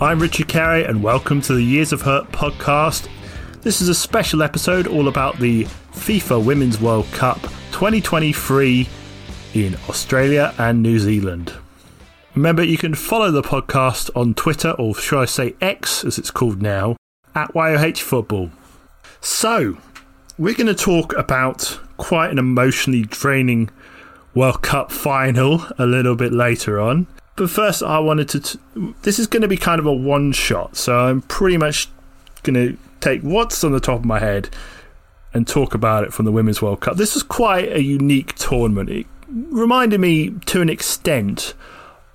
I'm Richard Carey, and welcome to the Years of Hurt podcast. This is a special episode all about the FIFA Women's World Cup 2023 in Australia and New Zealand. Remember, you can follow the podcast on Twitter, or should I say X as it's called now, at YOH Football. So, we're going to talk about quite an emotionally draining World Cup final a little bit later on. But first, I wanted to. T- this is going to be kind of a one shot, so I'm pretty much going to take what's on the top of my head and talk about it from the Women's World Cup. This was quite a unique tournament. It reminded me to an extent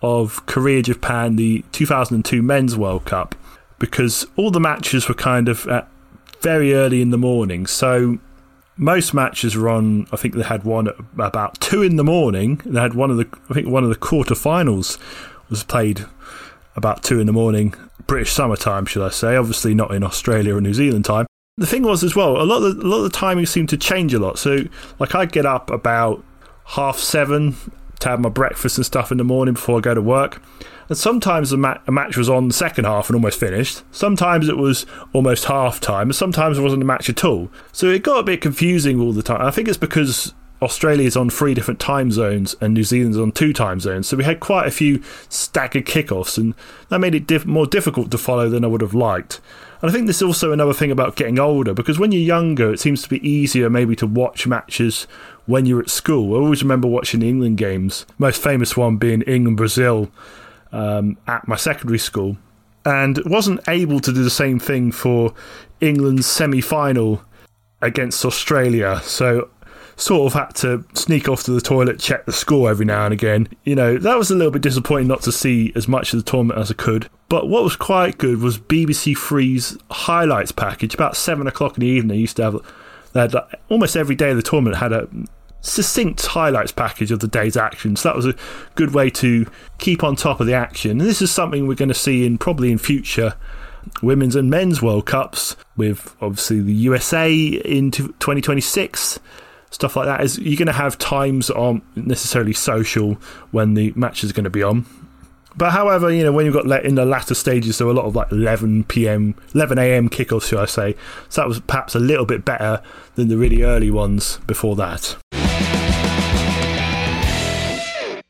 of Korea Japan, the 2002 Men's World Cup, because all the matches were kind of at very early in the morning. So most matches on. I think they had one at about two in the morning. They had one of the. I think one of the quarterfinals was played about two in the morning, British summertime, should I say? Obviously not in Australia or New Zealand time. The thing was as well, a lot of the, a lot of the timing seemed to change a lot. So, like, I'd get up about half seven to have my breakfast and stuff in the morning before I go to work. And sometimes a, ma- a, match was on the second half and almost finished. Sometimes it was almost half time, and sometimes it wasn't a match at all. So it got a bit confusing all the time. I think it's because Australia is on three different time zones and New Zealand's on two time zones. So we had quite a few staggered kickoffs, and that made it diff- more difficult to follow than I would have liked. And I think this is also another thing about getting older because when you're younger, it seems to be easier maybe to watch matches when you're at school. I always remember watching the England games, most famous one being England Brazil um, at my secondary school, and wasn't able to do the same thing for England's semi final against Australia. So sort of had to sneak off to the toilet, check the score every now and again. You know, that was a little bit disappointing not to see as much of the tournament as I could. But what was quite good was BBC Three's highlights package. About seven o'clock in the evening, they used to have, they had like, almost every day of the tournament had a succinct highlights package of the day's action. So that was a good way to keep on top of the action. And this is something we're going to see in probably in future women's and men's World Cups, with obviously the USA in 2026. Stuff like that is you're going to have times on necessarily social when the match is going to be on. But however, you know, when you've got in the latter stages, there were a lot of like 11 p.m., 11 a.m. kickoffs, should I say. So that was perhaps a little bit better than the really early ones before that.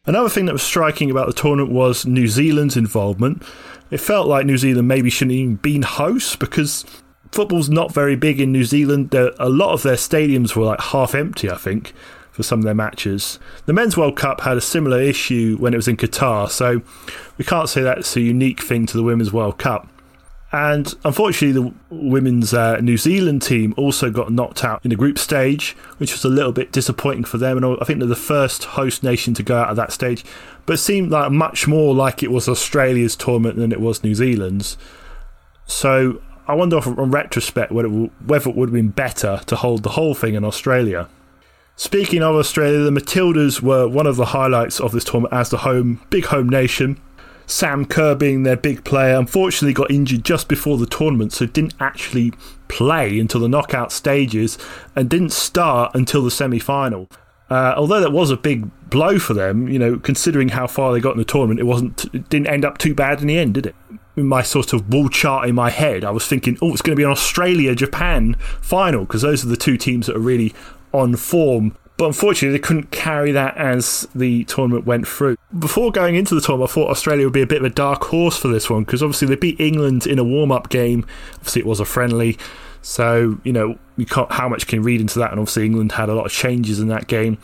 Another thing that was striking about the tournament was New Zealand's involvement. It felt like New Zealand maybe shouldn't even been hosts because football's not very big in New Zealand. A lot of their stadiums were like half empty, I think, for some of their matches. The Men's World Cup had a similar issue when it was in Qatar, so we can't say that's a unique thing to the Women's World Cup. And unfortunately, the women's uh, New Zealand team also got knocked out in the group stage, which was a little bit disappointing for them. And I think they're the first host nation to go out of that stage. But it seemed like much more like it was Australia's tournament than it was New Zealand's. So I wonder if, in retrospect, whether it, whether it would have been better to hold the whole thing in Australia. Speaking of Australia, the Matildas were one of the highlights of this tournament as the home, big home nation. Sam Kerr being their big player, unfortunately got injured just before the tournament, so didn't actually play until the knockout stages and didn't start until the semi final. Uh, although that was a big blow for them, you know, considering how far they got in the tournament, it wasn't it didn't end up too bad in the end, did it? In my sort of wall chart in my head, I was thinking, oh, it's going to be an Australia Japan final because those are the two teams that are really on form but unfortunately, they couldn't carry that as the tournament went through. Before going into the tournament, I thought Australia would be a bit of a dark horse for this one because obviously they beat England in a warm up game. Obviously, it was a friendly. So, you know, you can't, how much can you read into that? And obviously, England had a lot of changes in that game.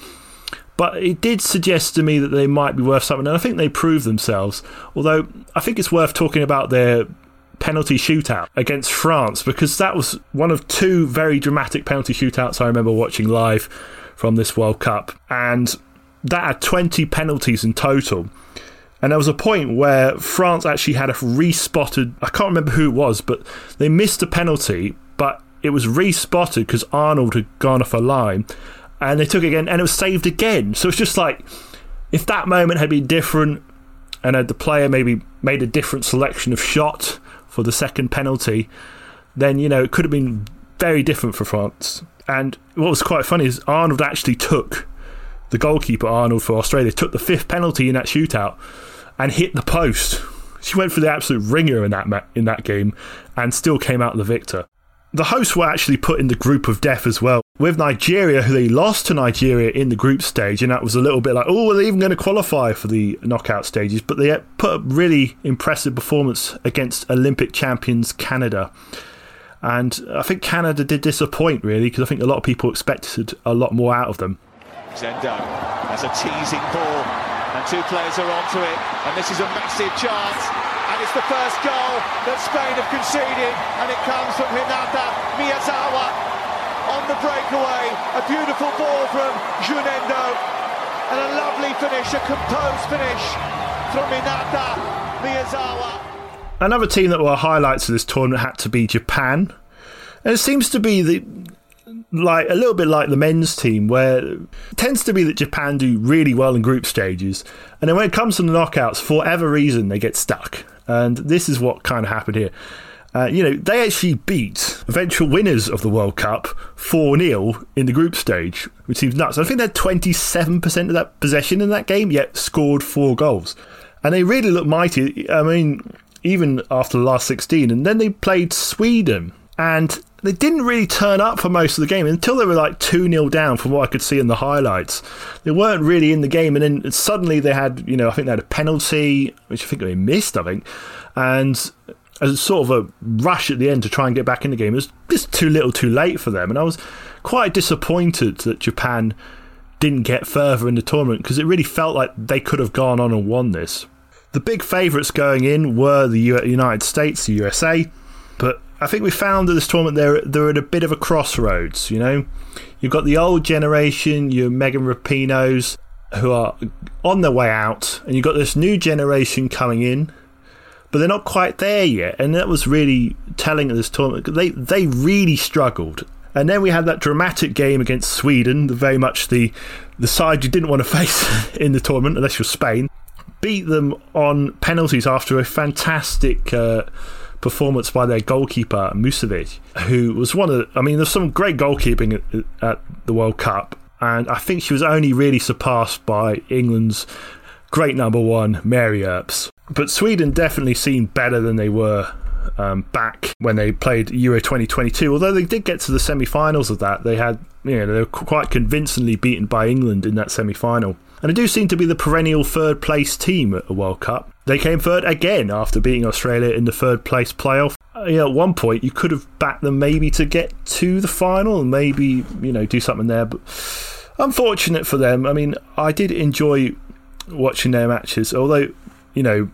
But it did suggest to me that they might be worth something, and I think they proved themselves. Although, I think it's worth talking about their penalty shootout against France because that was one of two very dramatic penalty shootouts I remember watching live from this World Cup. And that had 20 penalties in total. And there was a point where France actually had a respotted, I can't remember who it was, but they missed a penalty, but it was respotted because Arnold had gone off a line. And they took it again and it was saved again. So it's just like, if that moment had been different and had the player maybe made a different selection of shot for the second penalty, then, you know, it could have been very different for France. And what was quite funny is Arnold actually took the goalkeeper, Arnold for Australia, took the fifth penalty in that shootout and hit the post. She went for the absolute ringer in that in that game, and still came out the victor. The hosts were actually put in the group of death as well, with Nigeria, who they lost to Nigeria in the group stage, and that was a little bit like, oh, are they even going to qualify for the knockout stages? But they put a really impressive performance against Olympic champions Canada. And I think Canada did disappoint, really, because I think a lot of people expected a lot more out of them. Zendo has a teasing ball, and two players are onto it, and this is a massive chance. And it's the first goal that Spain have conceded, and it comes from Hinata Miyazawa on the breakaway. A beautiful ball from Jun Endo, and a lovely finish, a composed finish from Hinata Miyazawa. Another team that were highlights of this tournament had to be Japan. And it seems to be the like a little bit like the men's team, where it tends to be that Japan do really well in group stages, and then when it comes to the knockouts, for whatever reason, they get stuck. And this is what kind of happened here. Uh, you know, they actually beat eventual winners of the World Cup 4 0 in the group stage, which seems nuts. I think they had 27% of that possession in that game, yet scored four goals. And they really looked mighty. I mean, even after the last 16. And then they played Sweden. And they didn't really turn up for most of the game until they were like 2 0 down from what I could see in the highlights. They weren't really in the game. And then suddenly they had, you know, I think they had a penalty, which I think they missed, I think. And as sort of a rush at the end to try and get back in the game. It was just too little too late for them. And I was quite disappointed that Japan didn't get further in the tournament because it really felt like they could have gone on and won this. The big favourites going in were the United States, the USA, but I think we found that this tournament they're they're at a bit of a crossroads. You know, you've got the old generation, your Megan Rapinoes, who are on their way out, and you've got this new generation coming in, but they're not quite there yet. And that was really telling at this tournament. They they really struggled. And then we had that dramatic game against Sweden, the very much the the side you didn't want to face in the tournament, unless you're Spain beat them on penalties after a fantastic uh, performance by their goalkeeper, Musovic, who was one of the, I mean, there's some great goalkeeping at, at the World Cup, and I think she was only really surpassed by England's great number one, Mary Earps. But Sweden definitely seemed better than they were um, back when they played Euro 2022. Although they did get to the semi finals of that, they had, you know, they were quite convincingly beaten by England in that semi final. And they do seem to be the perennial third place team at the World Cup. They came third again after beating Australia in the third place playoff. Uh, you at one point, you could have backed them maybe to get to the final and maybe, you know, do something there. But unfortunate for them. I mean, I did enjoy watching their matches, although, you know,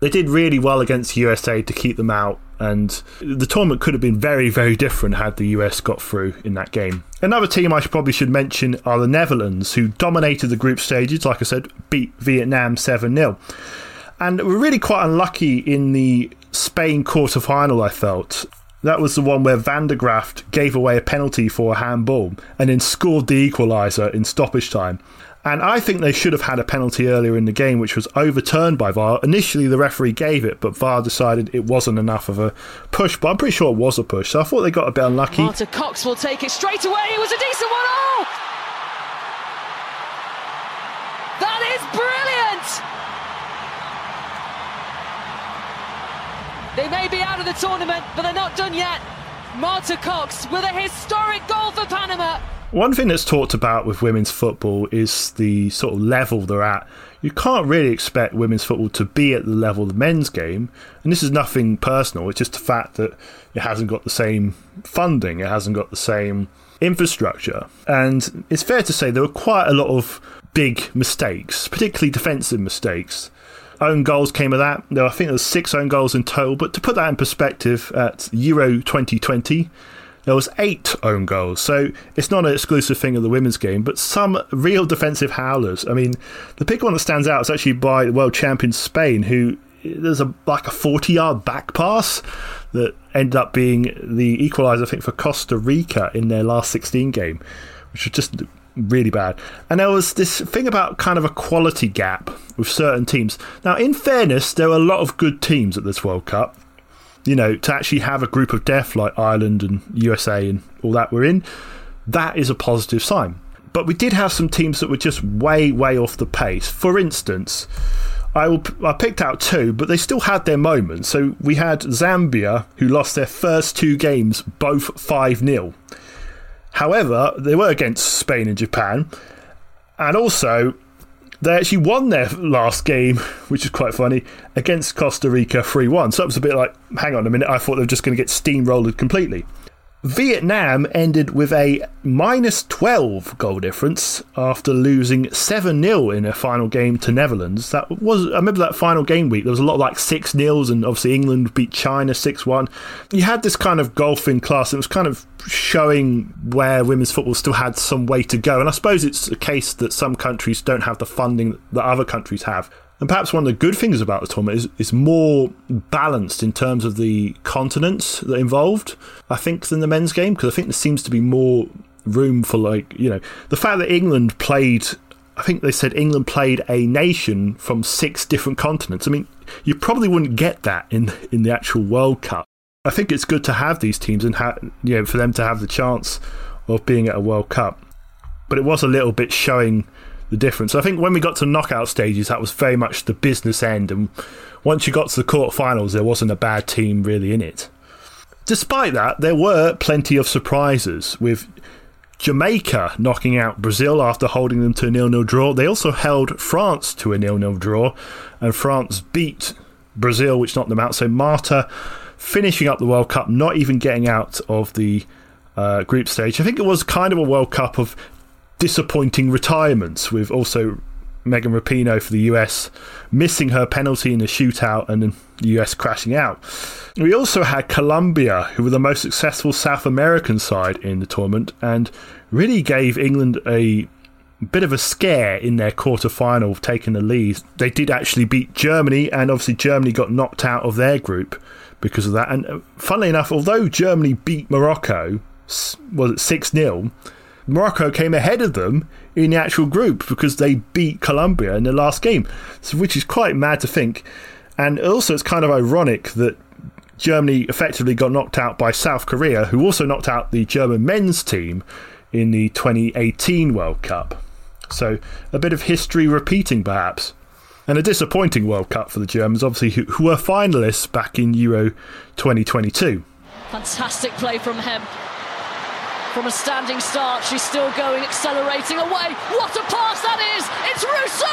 they did really well against USA to keep them out and the tournament could have been very, very different had the US got through in that game. Another team I should probably should mention are the Netherlands, who dominated the group stages, like I said, beat Vietnam 7 0. And we're really quite unlucky in the Spain quarter final, I felt. That was the one where Van Gragt gave away a penalty for a handball and then scored the equaliser in stoppage time. And I think they should have had a penalty earlier in the game, which was overturned by VAR. Initially, the referee gave it, but VAR decided it wasn't enough of a push. But I'm pretty sure it was a push, so I thought they got a bit unlucky. Marta Cox will take it straight away. It was a decent one. Oh! That is brilliant! They may be out of the tournament, but they're not done yet. Marta Cox with a historic goal for Panama. One thing that's talked about with women's football is the sort of level they're at. You can't really expect women's football to be at the level of the men's game, and this is nothing personal. It's just the fact that it hasn't got the same funding, it hasn't got the same infrastructure, and it's fair to say there were quite a lot of big mistakes, particularly defensive mistakes. Own goals came of that. There, I think there's six own goals in total. But to put that in perspective, at Euro 2020, there was eight own goals. So it's not an exclusive thing of the women's game, but some real defensive howlers. I mean, the big one that stands out is actually by the world champion Spain, who there's a like a 40 yard back pass that ended up being the equaliser, I think, for Costa Rica in their last 16 game, which was just really bad. And there was this thing about kind of a quality gap with certain teams. Now, in fairness, there were a lot of good teams at this World Cup you know, to actually have a group of deaf like Ireland and USA and all that we're in, that is a positive sign. But we did have some teams that were just way, way off the pace. For instance, I, will, I picked out two, but they still had their moments. So we had Zambia, who lost their first two games, both 5 0. However, they were against Spain and Japan. And also, they actually won their last game, which is quite funny, against Costa Rica 3 1. So that was a bit like, hang on a minute, I thought they were just going to get steamrolled completely. Vietnam ended with a minus 12 goal difference after losing 7 0 in their final game to Netherlands. That was, I remember that final game week, there was a lot of like 6 0s, and obviously England beat China 6 1. You had this kind of golfing class, it was kind of showing where women's football still had some way to go. And I suppose it's a case that some countries don't have the funding that other countries have. And perhaps one of the good things about the tournament is it's more balanced in terms of the continents that involved. I think than the men's game because I think there seems to be more room for like you know the fact that England played. I think they said England played a nation from six different continents. I mean, you probably wouldn't get that in in the actual World Cup. I think it's good to have these teams and ha- you know for them to have the chance of being at a World Cup. But it was a little bit showing the difference. I think when we got to knockout stages, that was very much the business end, and once you got to the quarterfinals, there wasn't a bad team really in it. Despite that, there were plenty of surprises, with Jamaica knocking out Brazil after holding them to a nil-nil draw. They also held France to a nil-nil draw, and France beat Brazil, which knocked them out. So Marta finishing up the World Cup, not even getting out of the uh, group stage. I think it was kind of a World Cup of disappointing retirements, with also Megan Rapinoe for the US missing her penalty in the shootout and the US crashing out. We also had Colombia, who were the most successful South American side in the tournament and really gave England a bit of a scare in their quarter final, taking the lead. They did actually beat Germany, and obviously, Germany got knocked out of their group because of that. And uh, funnily enough, although Germany beat Morocco, was it 6 0? Morocco came ahead of them in the actual group because they beat Colombia in the last game, so, which is quite mad to think. And also, it's kind of ironic that Germany effectively got knocked out by South Korea, who also knocked out the German men's team in the 2018 World Cup. So, a bit of history repeating, perhaps. And a disappointing World Cup for the Germans, obviously, who, who were finalists back in Euro 2022. Fantastic play from Hemp from a standing start. She's still going, accelerating away. What a pass that is! It's Russo!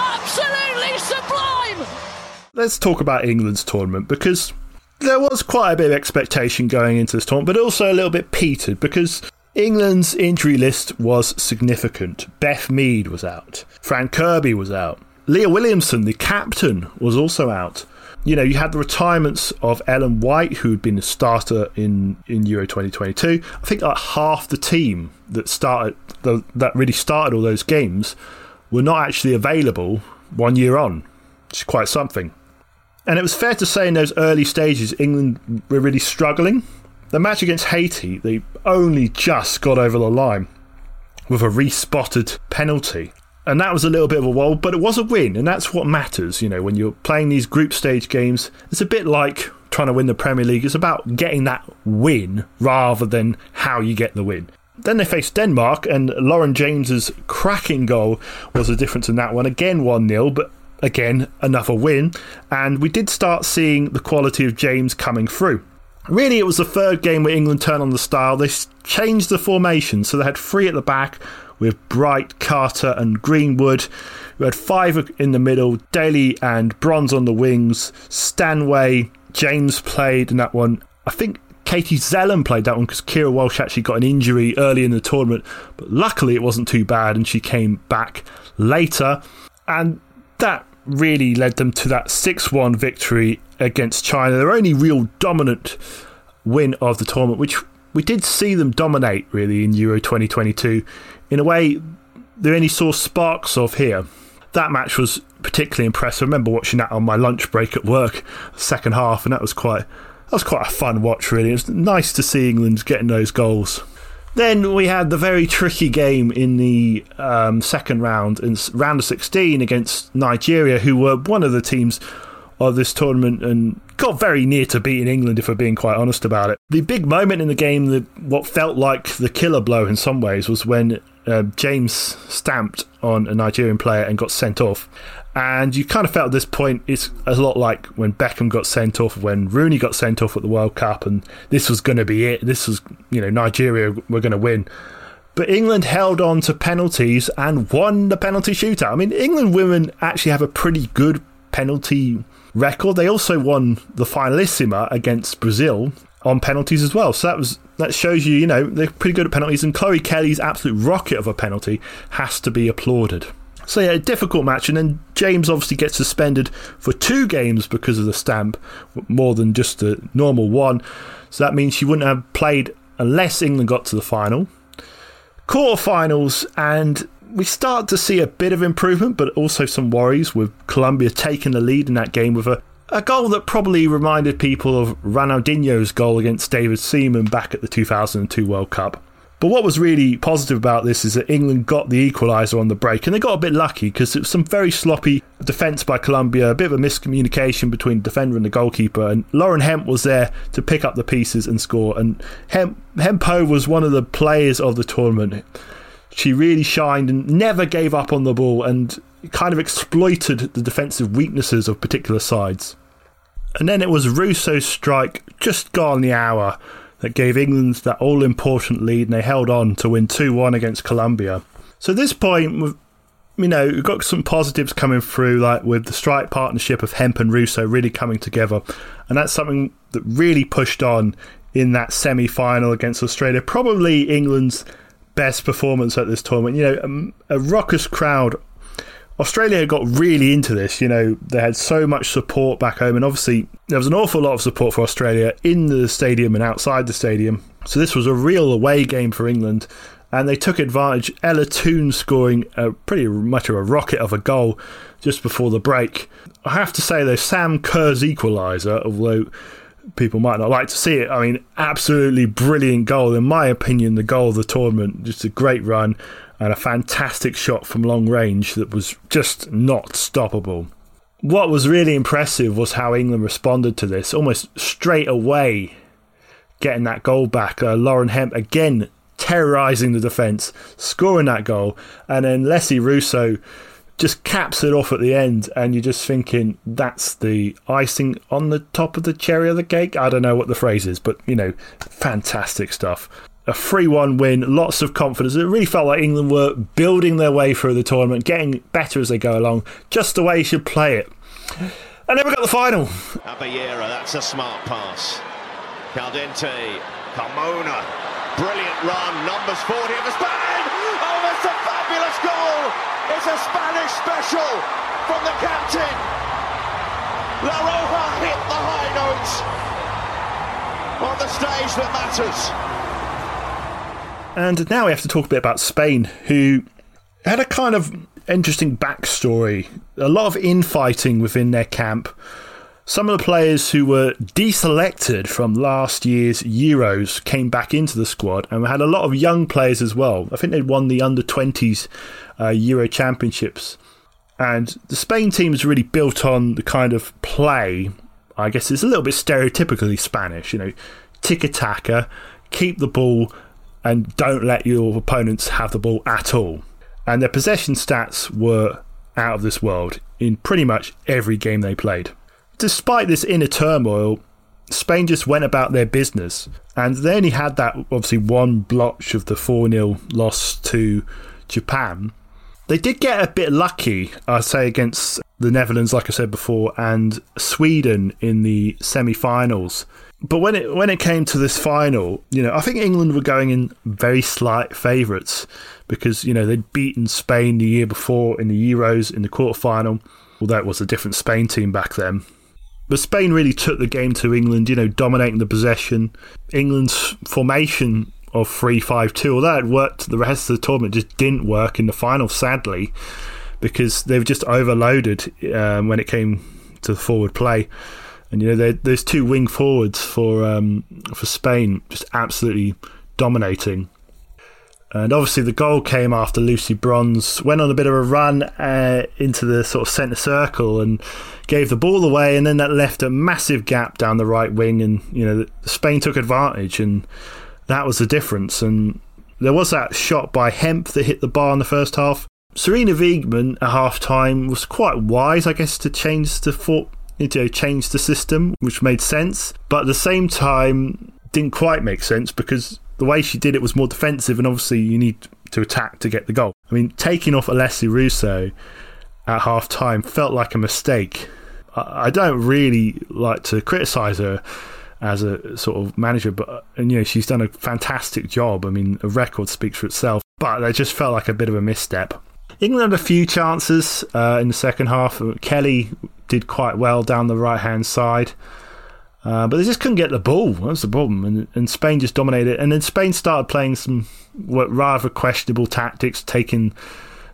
Absolutely sublime! Let's talk about England's tournament because there was quite a bit of expectation going into this tournament, but also a little bit petered because England's injury list was significant. Beth Mead was out. Fran Kirby was out. Leah Williamson, the captain, was also out. You know, you had the retirements of Ellen White, who had been a starter in, in Euro 2022. I think like half the team that started the, that really started all those games were not actually available one year on, is quite something. And it was fair to say in those early stages, England were really struggling the match against Haiti, they only just got over the line with a respotted penalty. And that was a little bit of a wobble, but it was a win, and that's what matters. You know, when you're playing these group stage games, it's a bit like trying to win the Premier League. It's about getting that win rather than how you get the win. Then they faced Denmark, and Lauren James's cracking goal was the difference in that one. Again, 1 0, but again, another win. And we did start seeing the quality of James coming through. Really, it was the third game where England turned on the style. They changed the formation, so they had three at the back with Bright, Carter, and Greenwood. We had five in the middle, Daly and Bronze on the wings, Stanway, James played in that one. I think Katie Zelem played that one because Keira Walsh actually got an injury early in the tournament, but luckily it wasn't too bad and she came back later. And that really led them to that 6 1 victory against China. Their only real dominant win of the tournament, which we did see them dominate really in Euro 2022. In a way, they only saw sparks of here. That match was particularly impressive. I remember watching that on my lunch break at work, second half, and that was quite that was quite a fun watch. Really, it was nice to see England getting those goals. Then we had the very tricky game in the um, second round, in round of 16 against Nigeria, who were one of the teams of this tournament and got very near to beating England, if we're being quite honest about it. The big moment in the game, the, what felt like the killer blow in some ways, was when uh, James stamped on a Nigerian player and got sent off. And you kind of felt at this point it's a lot like when Beckham got sent off, when Rooney got sent off at the World Cup, and this was going to be it. This was, you know, Nigeria were going to win. But England held on to penalties and won the penalty shootout. I mean, England women actually have a pretty good penalty record. They also won the finalissima against Brazil on penalties as well. So that was that shows you, you know, they're pretty good at penalties. And Chloe Kelly's absolute rocket of a penalty has to be applauded. So yeah, a difficult match, and then James obviously gets suspended for two games because of the stamp, more than just a normal one. So that means she wouldn't have played unless England got to the final. Quarterfinals, and we start to see a bit of improvement, but also some worries with Colombia taking the lead in that game with a, a goal that probably reminded people of Ronaldinho's goal against David Seaman back at the 2002 World Cup. But what was really positive about this is that England got the equaliser on the break, and they got a bit lucky because it was some very sloppy defence by Colombia, a bit of a miscommunication between defender and the goalkeeper, and Lauren Hemp was there to pick up the pieces and score. And Hemp, Hempo was one of the players of the tournament. She really shined and never gave up on the ball and kind of exploited the defensive weaknesses of particular sides. And then it was Russo's strike just gone the hour that gave England that all important lead and they held on to win 2 1 against Colombia. So at this point, you know, we've got some positives coming through, like with the strike partnership of Hemp and Russo really coming together. And that's something that really pushed on in that semi final against Australia. Probably England's best performance at this tournament. You know, a, a raucous crowd Australia got really into this. You know, they had so much support back home, and obviously there was an awful lot of support for Australia in the stadium and outside the stadium. So this was a real away game for England, and they took advantage. Ella Toone scoring a pretty much of a rocket of a goal just before the break. I have to say though, Sam Kerr's equaliser, although people might not like to see it. I mean, absolutely brilliant goal. In my opinion, the goal of the tournament. Just a great run and a fantastic shot from long range that was just not stoppable. What was really impressive was how England responded to this almost straight away, getting that goal back. Uh, Lauren Hemp again terrorising the defence, scoring that goal, and then Lesie Russo just caps it off at the end, and you're just thinking that's the icing on the top of the cherry of the cake. I don't know what the phrase is, but you know, fantastic stuff a 3 1 win, lots of confidence. It really felt like England were building their way through the tournament, getting better as they go along, just the way you should play it. And then we got the final. Abelleira, that's a smart pass. Caldentey, Carmona, brilliant run, numbers 40 of Spain! Oh, that's a fabulous goal! It's a Spanish special from the captain. La Roja hit the high notes on the stage that matters. And now we have to talk a bit about Spain, who had a kind of interesting backstory. A lot of infighting within their camp. Some of the players who were deselected from last year's Euros came back into the squad, and we had a lot of young players as well. I think they'd won the under 20s uh, Euro Championships. And the Spain team is really built on the kind of play, I guess it's a little bit stereotypically Spanish, you know, tiki taka, keep the ball and don't let your opponents have the ball at all. And their possession stats were out of this world in pretty much every game they played. Despite this inner turmoil, Spain just went about their business, and they only had that obviously one blotch of the 4 0 loss to Japan. They did get a bit lucky, I'd say, against the Netherlands, like I said before, and Sweden in the semi finals but when it when it came to this final, you know, I think England were going in very slight favourites because you know they'd beaten Spain the year before in the Euros in the quarterfinal, although it was a different Spain team back then. But Spain really took the game to England, you know, dominating the possession. England's formation of 3 5 2, although it worked the rest of the tournament, just didn't work in the final, sadly, because they were just overloaded um, when it came to the forward play. And you know, those two wing forwards for um, for Spain just absolutely dominating. And obviously, the goal came after Lucy Bronze went on a bit of a run uh, into the sort of centre circle and gave the ball away, and then that left a massive gap down the right wing, and you know Spain took advantage, and that was the difference. And there was that shot by Hemp that hit the bar in the first half. Sarina Wiegman at half time was quite wise, I guess, to change the for- you know, change the system, which made sense, but at the same time didn't quite make sense because the way she did it was more defensive, and obviously you need to attack to get the goal. I mean, taking off Alessia Russo at half time felt like a mistake. I don't really like to criticise her as a sort of manager, but and you know she's done a fantastic job. I mean, a record speaks for itself, but it just felt like a bit of a misstep. England had a few chances uh, in the second half. Kelly did quite well down the right hand side. Uh, but they just couldn't get the ball. That was the problem. And, and Spain just dominated. And then Spain started playing some rather questionable tactics, taking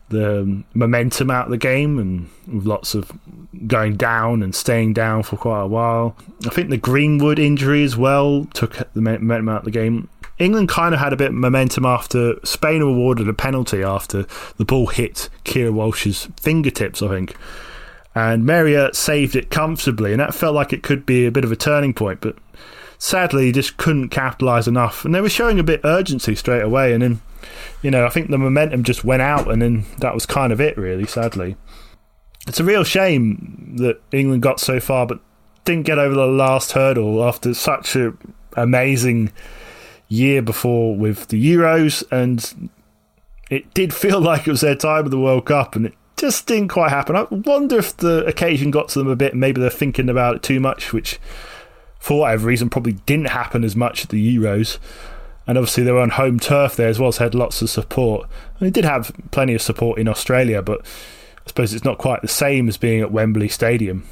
the momentum out of the game and with lots of going down and staying down for quite a while. I think the Greenwood injury as well took the momentum out of the game. England kind of had a bit of momentum after Spain awarded a penalty after the ball hit Keira Walsh's fingertips, I think and Mary saved it comfortably, and that felt like it could be a bit of a turning point. But sadly, he just couldn't capitalise enough, and they were showing a bit urgency straight away. And then, you know, I think the momentum just went out, and then that was kind of it, really. Sadly, it's a real shame that England got so far, but didn't get over the last hurdle after such an amazing year before with the Euros, and it did feel like it was their time of the World Cup, and it just didn't quite happen. I wonder if the occasion got to them a bit. Maybe they're thinking about it too much, which for whatever reason probably didn't happen as much at the Euros. And obviously they were on home turf there as well, so had lots of support. And they did have plenty of support in Australia, but I suppose it's not quite the same as being at Wembley Stadium.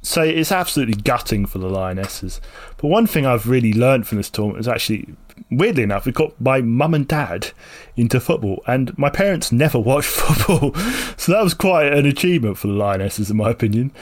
So it's absolutely gutting for the Lionesses. But one thing I've really learned from this tournament is actually, weirdly enough, we got my mum and dad into football, and my parents never watched football. so that was quite an achievement for the Lionesses, in my opinion.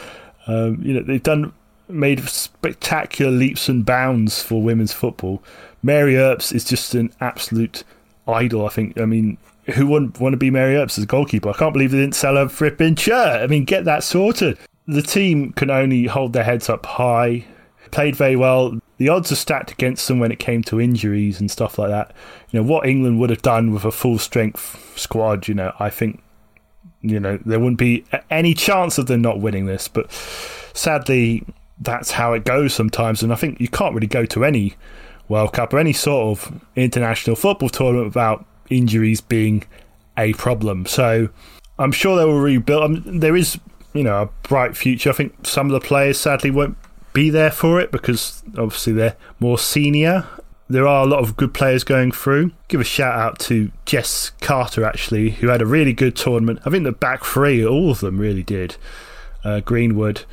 Um, you know, they've done made spectacular leaps and bounds for women's football. Mary Earps is just an absolute idol. I think. I mean, who wouldn't want to be Mary Earps as a goalkeeper? I can't believe they didn't sell her flipping shirt. I mean, get that sorted the team can only hold their heads up high. Played very well. The odds are stacked against them when it came to injuries and stuff like that. You know what England would have done with a full strength squad. You know, I think you know there wouldn't be any chance of them not winning this. But sadly, that's how it goes sometimes. And I think you can't really go to any World Cup or any sort of international football tournament without injuries being a problem. So I'm sure they will rebuild. I mean, there is you know a bright future. I think some of the players sadly won't be there for it because obviously they're more senior. There are a lot of good players going through. Give a shout out to Jess Carter actually, who had a really good tournament. I think the back three, all of them really did. Uh, Greenwood,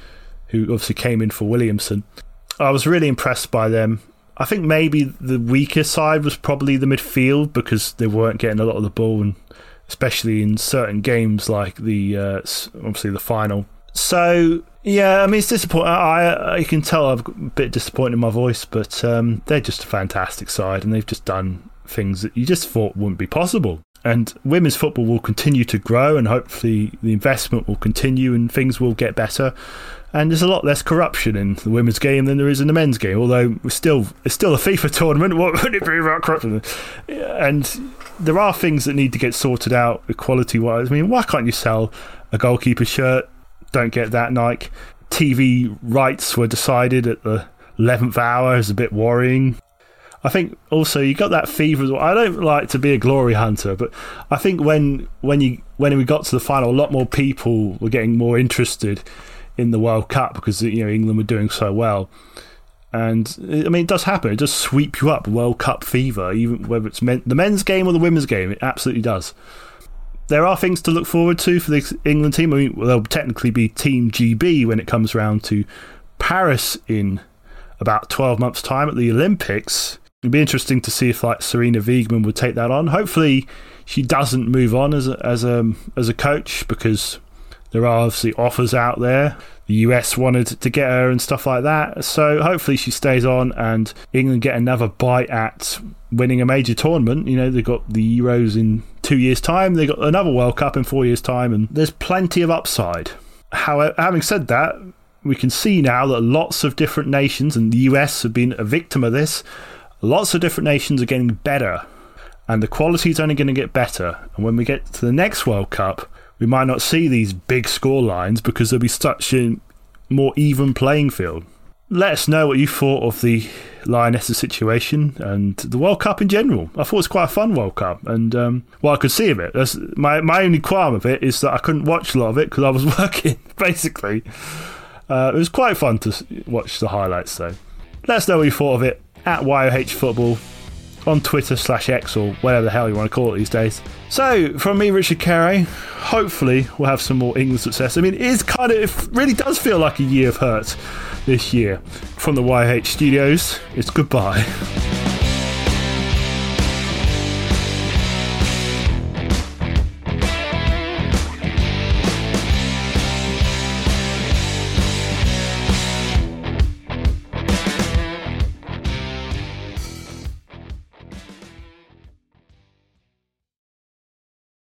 who obviously came in for Williamson. I was really impressed by them. I think maybe the weaker side was probably the midfield because they weren't getting a lot of the ball and especially in certain games like the uh, obviously the final. So yeah, I mean it's disappointing. I I can tell got a bit disappointed in my voice, but um, they're just a fantastic side, and they've just done things that you just thought wouldn't be possible. And women's football will continue to grow, and hopefully the investment will continue, and things will get better. And there's a lot less corruption in the women's game than there is in the men's game. Although we're still it's still a FIFA tournament. What would it be about corruption? And there are things that need to get sorted out equality wise. I mean, why can't you sell a goalkeeper shirt? Don't get that, Nike. TV rights were decided at the 11th hour is a bit worrying. I think also you got that fever. I don't like to be a glory hunter, but I think when when you when we got to the final, a lot more people were getting more interested in the World Cup because you know England were doing so well. And I mean, it does happen. It does sweep you up, World Cup fever, even whether it's men, the men's game or the women's game. It absolutely does. There are things to look forward to for the England team. I mean, they'll technically be Team GB when it comes around to Paris in about 12 months' time at the Olympics. It'd be interesting to see if like Sarina Wiegman would take that on. Hopefully, she doesn't move on as a, as a as a coach because There are obviously offers out there. The US wanted to get her and stuff like that. So hopefully she stays on and England get another bite at winning a major tournament. You know, they've got the Euros in two years' time, they've got another World Cup in four years' time, and there's plenty of upside. However, having said that, we can see now that lots of different nations, and the US have been a victim of this, lots of different nations are getting better. And the quality is only going to get better. And when we get to the next World Cup, we might not see these big score lines because there'll be such a more even playing field. Let us know what you thought of the Lionesses situation and the World Cup in general. I thought it was quite a fun World Cup, and um, well, I could see of it. That's, my my only qualm of it is that I couldn't watch a lot of it because I was working. Basically, uh, it was quite fun to watch the highlights though. Let us know what you thought of it at YOH Football on Twitter slash X or whatever the hell you want to call it these days. So, from me, Richard Carey, hopefully we'll have some more England success. I mean, it is kind of, it really does feel like a year of hurt this year. From the YH studios, it's goodbye.